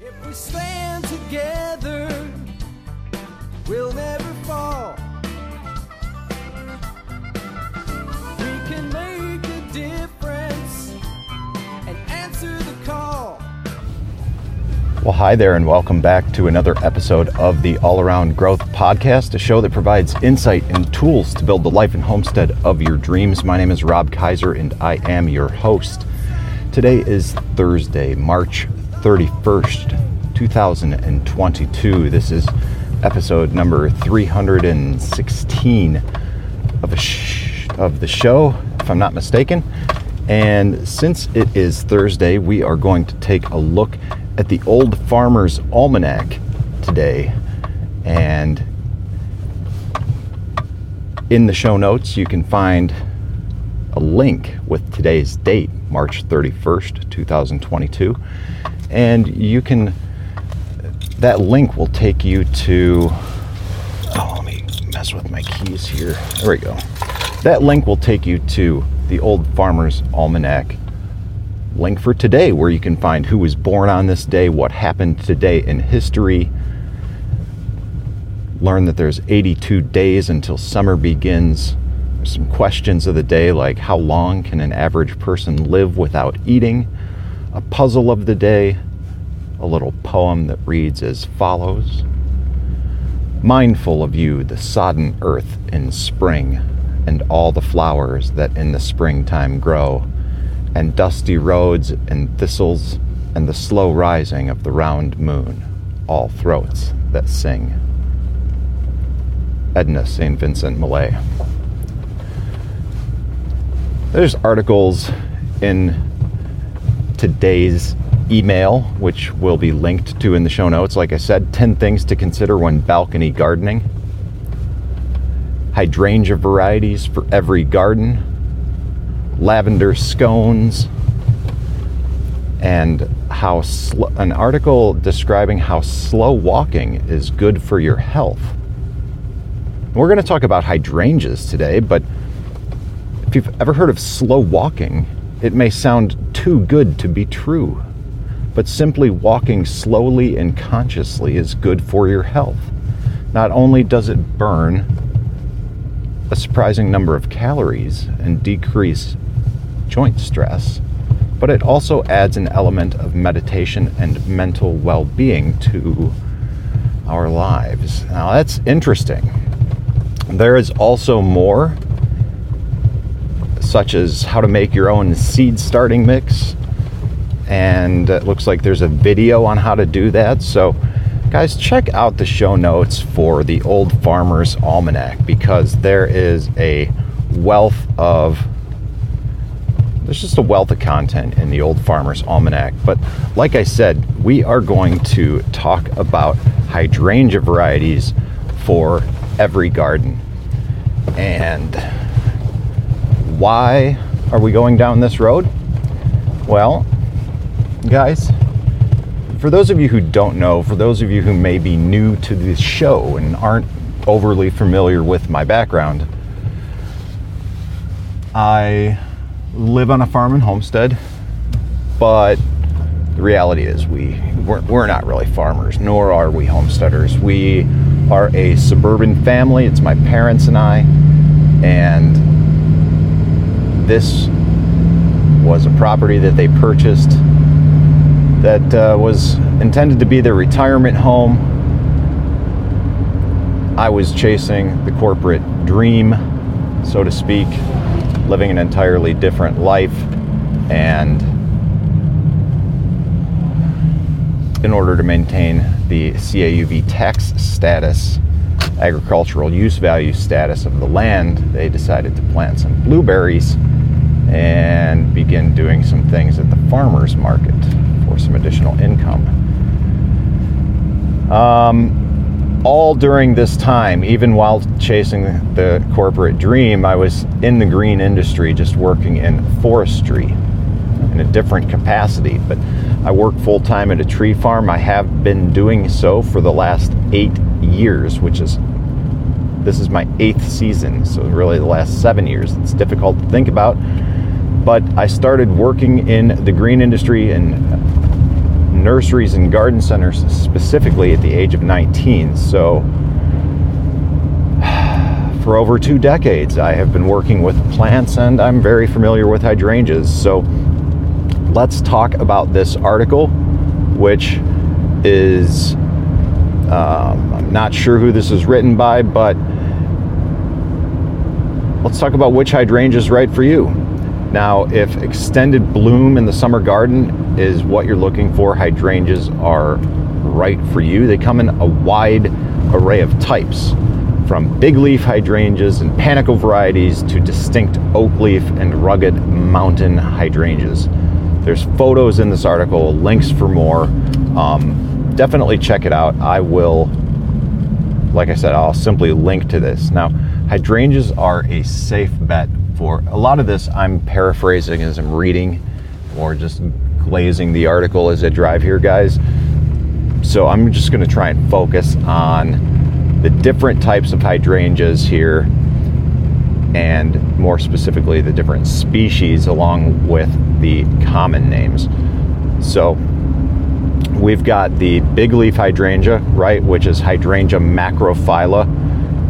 If we stand together, we'll never fall. We can make a difference and answer the call. Well, hi there, and welcome back to another episode of the All Around Growth Podcast, a show that provides insight and tools to build the life and homestead of your dreams. My name is Rob Kaiser, and I am your host. Today is Thursday, March 31st, 2022. This is episode number 316 of, sh- of the show, if I'm not mistaken. And since it is Thursday, we are going to take a look at the Old Farmer's Almanac today. And in the show notes, you can find a link with today's date, March 31st, 2022. And you can, that link will take you to, oh, let me mess with my keys here. There we go. That link will take you to the Old Farmer's Almanac link for today, where you can find who was born on this day, what happened today in history, learn that there's 82 days until summer begins. There's some questions of the day like how long can an average person live without eating? A puzzle of the day, a little poem that reads as follows Mindful of you, the sodden earth in spring, and all the flowers that in the springtime grow, and dusty roads and thistles, and the slow rising of the round moon, all throats that sing. Edna St. Vincent Millay. There's articles in today's email, which will be linked to in the show notes. Like I said, 10 things to consider when balcony gardening, hydrangea varieties for every garden, lavender scones, and how sl- an article describing how slow walking is good for your health. We're going to talk about hydrangeas today, but if you've ever heard of slow walking, it may sound too good to be true. But simply walking slowly and consciously is good for your health. Not only does it burn a surprising number of calories and decrease joint stress, but it also adds an element of meditation and mental well being to our lives. Now, that's interesting. There is also more, such as how to make your own seed starting mix. And it looks like there's a video on how to do that. So, guys, check out the show notes for the Old Farmer's Almanac because there is a wealth of there's just a wealth of content in the Old Farmer's Almanac. But like I said, we are going to talk about hydrangea varieties for every garden. And why are we going down this road? Well, guys, for those of you who don't know, for those of you who may be new to this show and aren't overly familiar with my background, I live on a farm and homestead, but the reality is we we're, we're not really farmers, nor are we homesteaders. We are a suburban family. It's my parents and I, and this was a property that they purchased that uh, was intended to be their retirement home. I was chasing the corporate dream, so to speak, living an entirely different life, and in order to maintain the CAUV tax status, agricultural use value status of the land, they decided to plant some blueberries and begin doing some things at the farmer's market some additional income. Um, all during this time, even while chasing the corporate dream, I was in the green industry just working in forestry in a different capacity. But I work full time at a tree farm. I have been doing so for the last eight years, which is this is my eighth season, so really the last seven years. It's difficult to think about, but I started working in the green industry in nurseries and garden centers specifically at the age of 19. So, for over two decades, I have been working with plants and I'm very familiar with hydrangeas. So, let's talk about this article, which is, um, I'm not sure who this is written by, but let's talk about which hydrangea is right for you. Now, if extended bloom in the summer garden is what you're looking for, hydrangeas are right for you. They come in a wide array of types, from big leaf hydrangeas and panicle varieties to distinct oak leaf and rugged mountain hydrangeas. There's photos in this article, links for more. Um, definitely check it out. I will, like I said, I'll simply link to this. Now, hydrangeas are a safe bet for a lot of this. I'm paraphrasing as I'm reading or just glazing the article as I drive here, guys. So I'm just going to try and focus on the different types of hydrangeas here and more specifically the different species along with the common names. So we've got the big leaf hydrangea, right, which is Hydrangea macrophylla,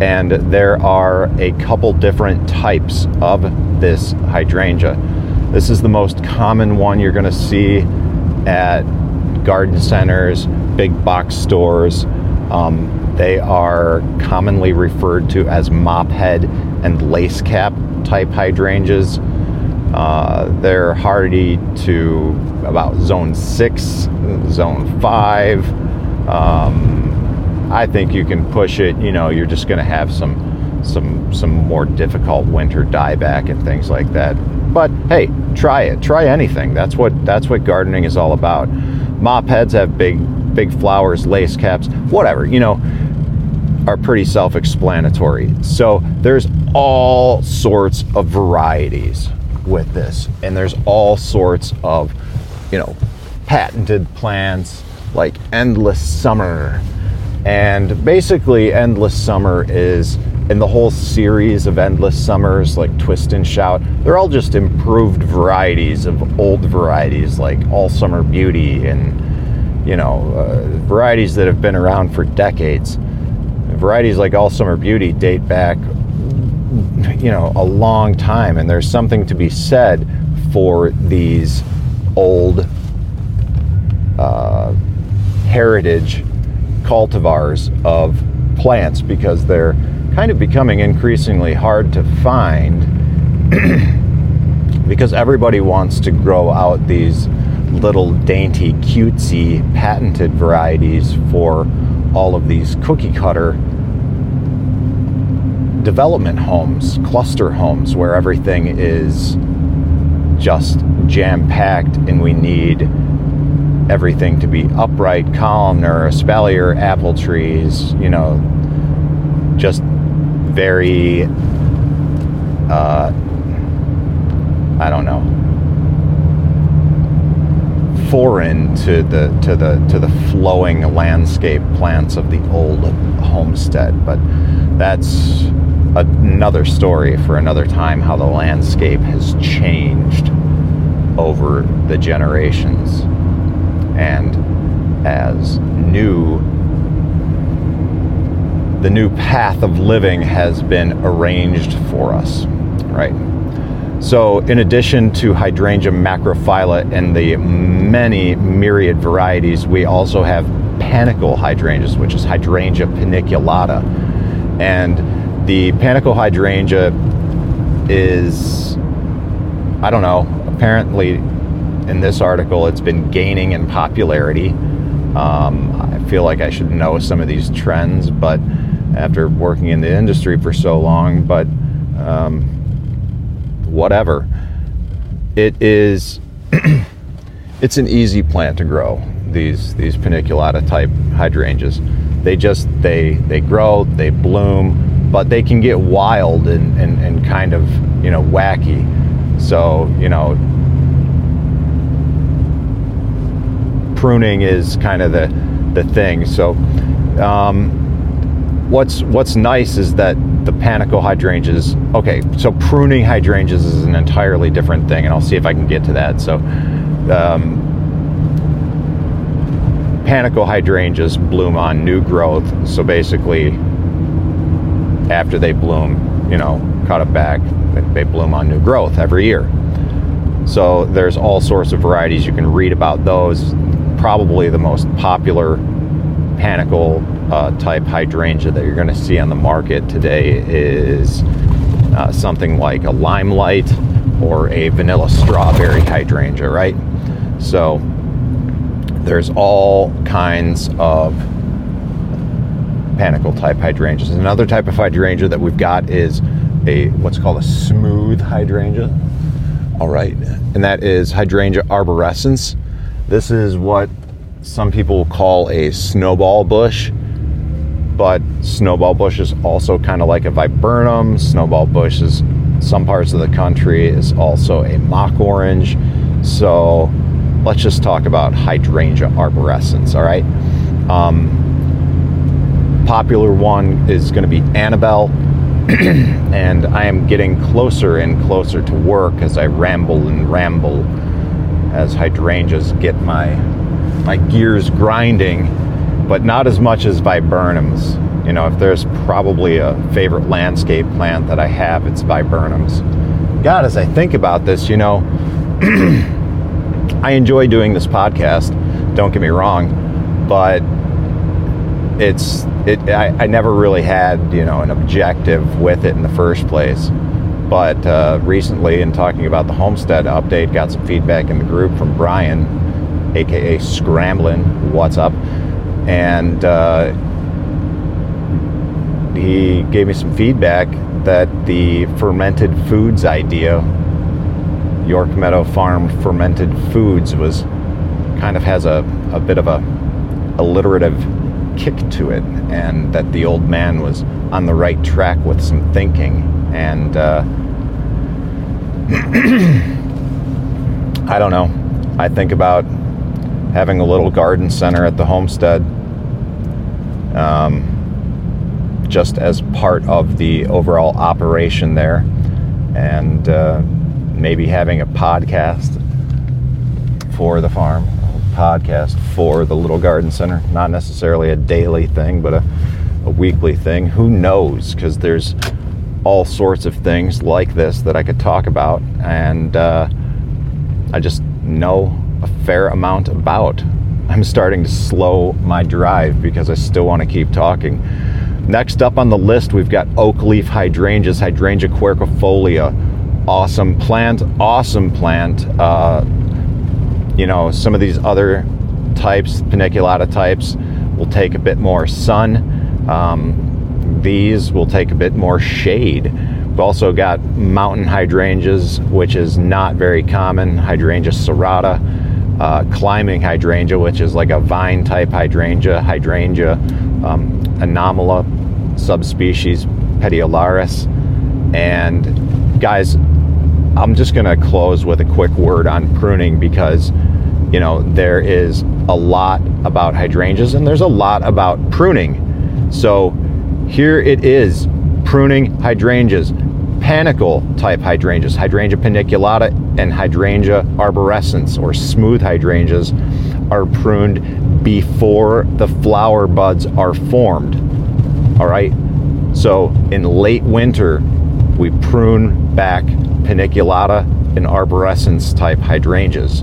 and there are a couple different types of this hydrangea. This is the most common one you're going to see at garden centers, big box stores. Um, they are commonly referred to as mop head and lace cap type hydrangeas. Uh, they're hardy to about zone six, zone five. Um, I think you can push it. You know, you're just going to have some some some more difficult winter dieback and things like that. But hey, try it. Try anything. That's what that's what gardening is all about. Mop heads have big big flowers, lace caps, whatever. You know, are pretty self-explanatory. So there's all sorts of varieties with this, and there's all sorts of you know patented plants like endless summer and basically endless summer is in the whole series of endless summers like twist and shout they're all just improved varieties of old varieties like all summer beauty and you know uh, varieties that have been around for decades. Varieties like all summer beauty date back you know a long time and there's something to be said for these old uh, heritage cultivars of plants because they're kind of becoming increasingly hard to find because everybody wants to grow out these little dainty, cutesy, patented varieties for all of these cookie cutter development homes, cluster homes, where everything is just jam packed and we need everything to be upright, columnar, espalier, apple trees, you know, just very, uh, I don't know, foreign to the to the to the flowing landscape plants of the old homestead. But that's another story for another time. How the landscape has changed over the generations, and as new the new path of living has been arranged for us, right? So, in addition to Hydrangea macrophylla and the many myriad varieties, we also have panicle hydrangeas, which is Hydrangea paniculata. And the panicle hydrangea is, I don't know, apparently in this article, it's been gaining in popularity. Um, I feel like I should know some of these trends, but after working in the industry for so long, but um, whatever. It is. it's an easy plant to grow. These these paniculata type hydrangeas. They just they they grow, they bloom, but they can get wild and, and, and kind of you know wacky. So you know pruning is kind of the the thing. So um, what's what's nice is that the panicle hydrangeas okay so pruning hydrangeas is an entirely different thing and i'll see if i can get to that so um, panicle hydrangeas bloom on new growth. So basically, after they bloom, you know, cut it back, they bloom on new growth every year. So there's all sorts of varieties. You can read about those. Probably the most popular panicle uh, type hydrangea that you're going to see on the market today is uh, something like a limelight or a vanilla strawberry hydrangea, right? So there's all kinds of panicle type hydrangeas. Another type of hydrangea that we've got is a what's called a smooth hydrangea. All right, and that is hydrangea arborescens. This is what some people call a snowball bush, but snowball bush is also kind of like a viburnum. Snowball bush is some parts of the country is also a mock orange. So let's just talk about hydrangea arborescens. All right. Um, popular one is going to be Annabelle. and I am getting closer and closer to work as I ramble and ramble as hydrangeas get my my gears grinding, but not as much as viburnums. You know, if there's probably a favorite landscape plant that I have, it's viburnums. God, as I think about this, you know, I enjoy doing this podcast. Don't get me wrong, but it's it I, I, never really had you know an objective with it in the first place but uh, recently in talking about the homestead update got some feedback in the group from brian aka scramblin what's up and uh, he gave me some feedback that the fermented foods idea york meadow farm fermented foods was kind of has a, a bit of a alliterative kick to it, and that the old man was on the right track with some thinking. And uh, I don't know. I think about having a little garden center at the homestead um, just as part of the overall operation there, and uh, maybe having a podcast for the farm podcast for the Little Garden Center. Not necessarily a daily thing, but a, a weekly thing. Who knows? Because there's all sorts of things like this that I could talk about, and uh, I just know a fair amount about. I'm starting to slow my drive because I still want to keep talking. Next up on the list, we've got oak leaf hydrangeas, Hydrangea quercifolia. Awesome plant, awesome plant. Uh, you know, some of these other types, paniculata types, will take a bit more sun. Um, these will take a bit more shade. We've also got mountain hydrangeas, which is not very common, hydrangea serrata, uh, climbing hydrangea, which is like a vine type hydrangea, hydrangea um, anomala subspecies petiolaris. And guys, I'm just going to close with a quick word on pruning because, you know, there is a lot about hydrangeas and there's a lot about pruning. So here it is pruning hydrangeas, panicle type hydrangeas, hydrangea paniculata and hydrangea arborescens or smooth hydrangeas are pruned before the flower buds are formed. All right. So in late winter, we prune back paniculata and arborescens type hydrangeas.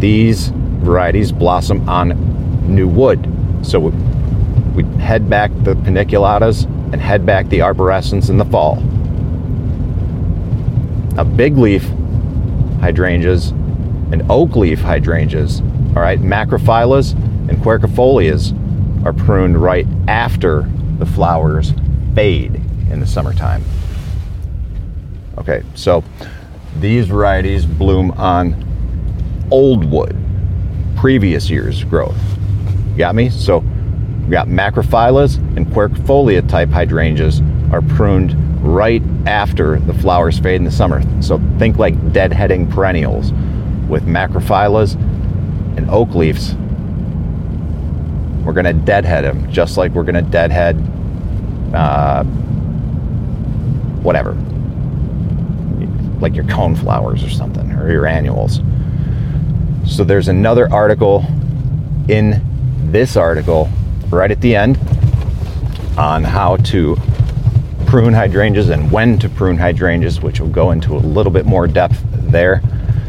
These varieties blossom on new wood. So we, head back the paniculatas and head back the arborescens in the fall. Now, big leaf hydrangeas and oak leaf hydrangeas, all right, macrophyllus and quercifolias are pruned right after the flowers fade in the summertime. Okay, so these varieties bloom on old wood, previous year's growth. got me? So we got macrophyllus and quercifolia type hydrangeas are pruned right after the flowers fade in the summer. So think like deadheading perennials with macrophyllus and oak leaves. We're going to deadhead them just like we're going to deadhead uh, whatever, like your cone flowers or something, or your annuals. So there's another article in this article right at the end on how to prune hydrangeas and when to prune hydrangeas, which will go into a little bit more depth there.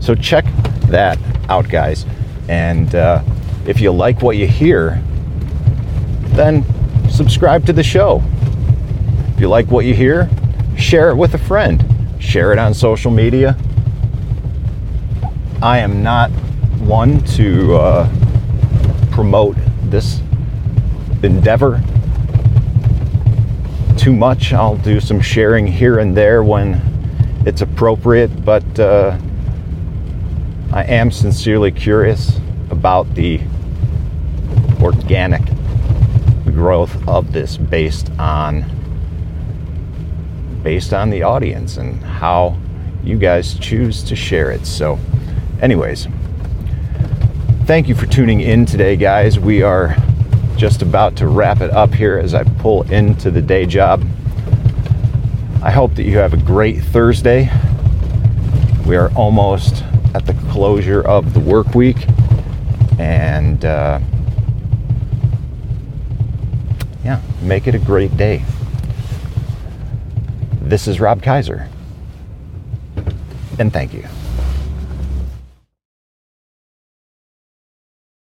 So check that out, guys. And uh, if you like what you hear, then subscribe to the show. If you like what you hear, share it with a friend, share it on social media. I am not one to uh, promote this endeavor too much. I'll do some sharing here and there when it's appropriate, but uh, I am sincerely curious about the organic growth of this based on based on the audience and how you guys choose to share it. So, anyways, thank you for tuning in today, guys. We are just about to wrap it up here as I pull into the day job. I hope that you have a great Thursday. We are almost at the closure of the work week, and uh, yeah, make it a great day. This is Rob Kaiser, and thank you.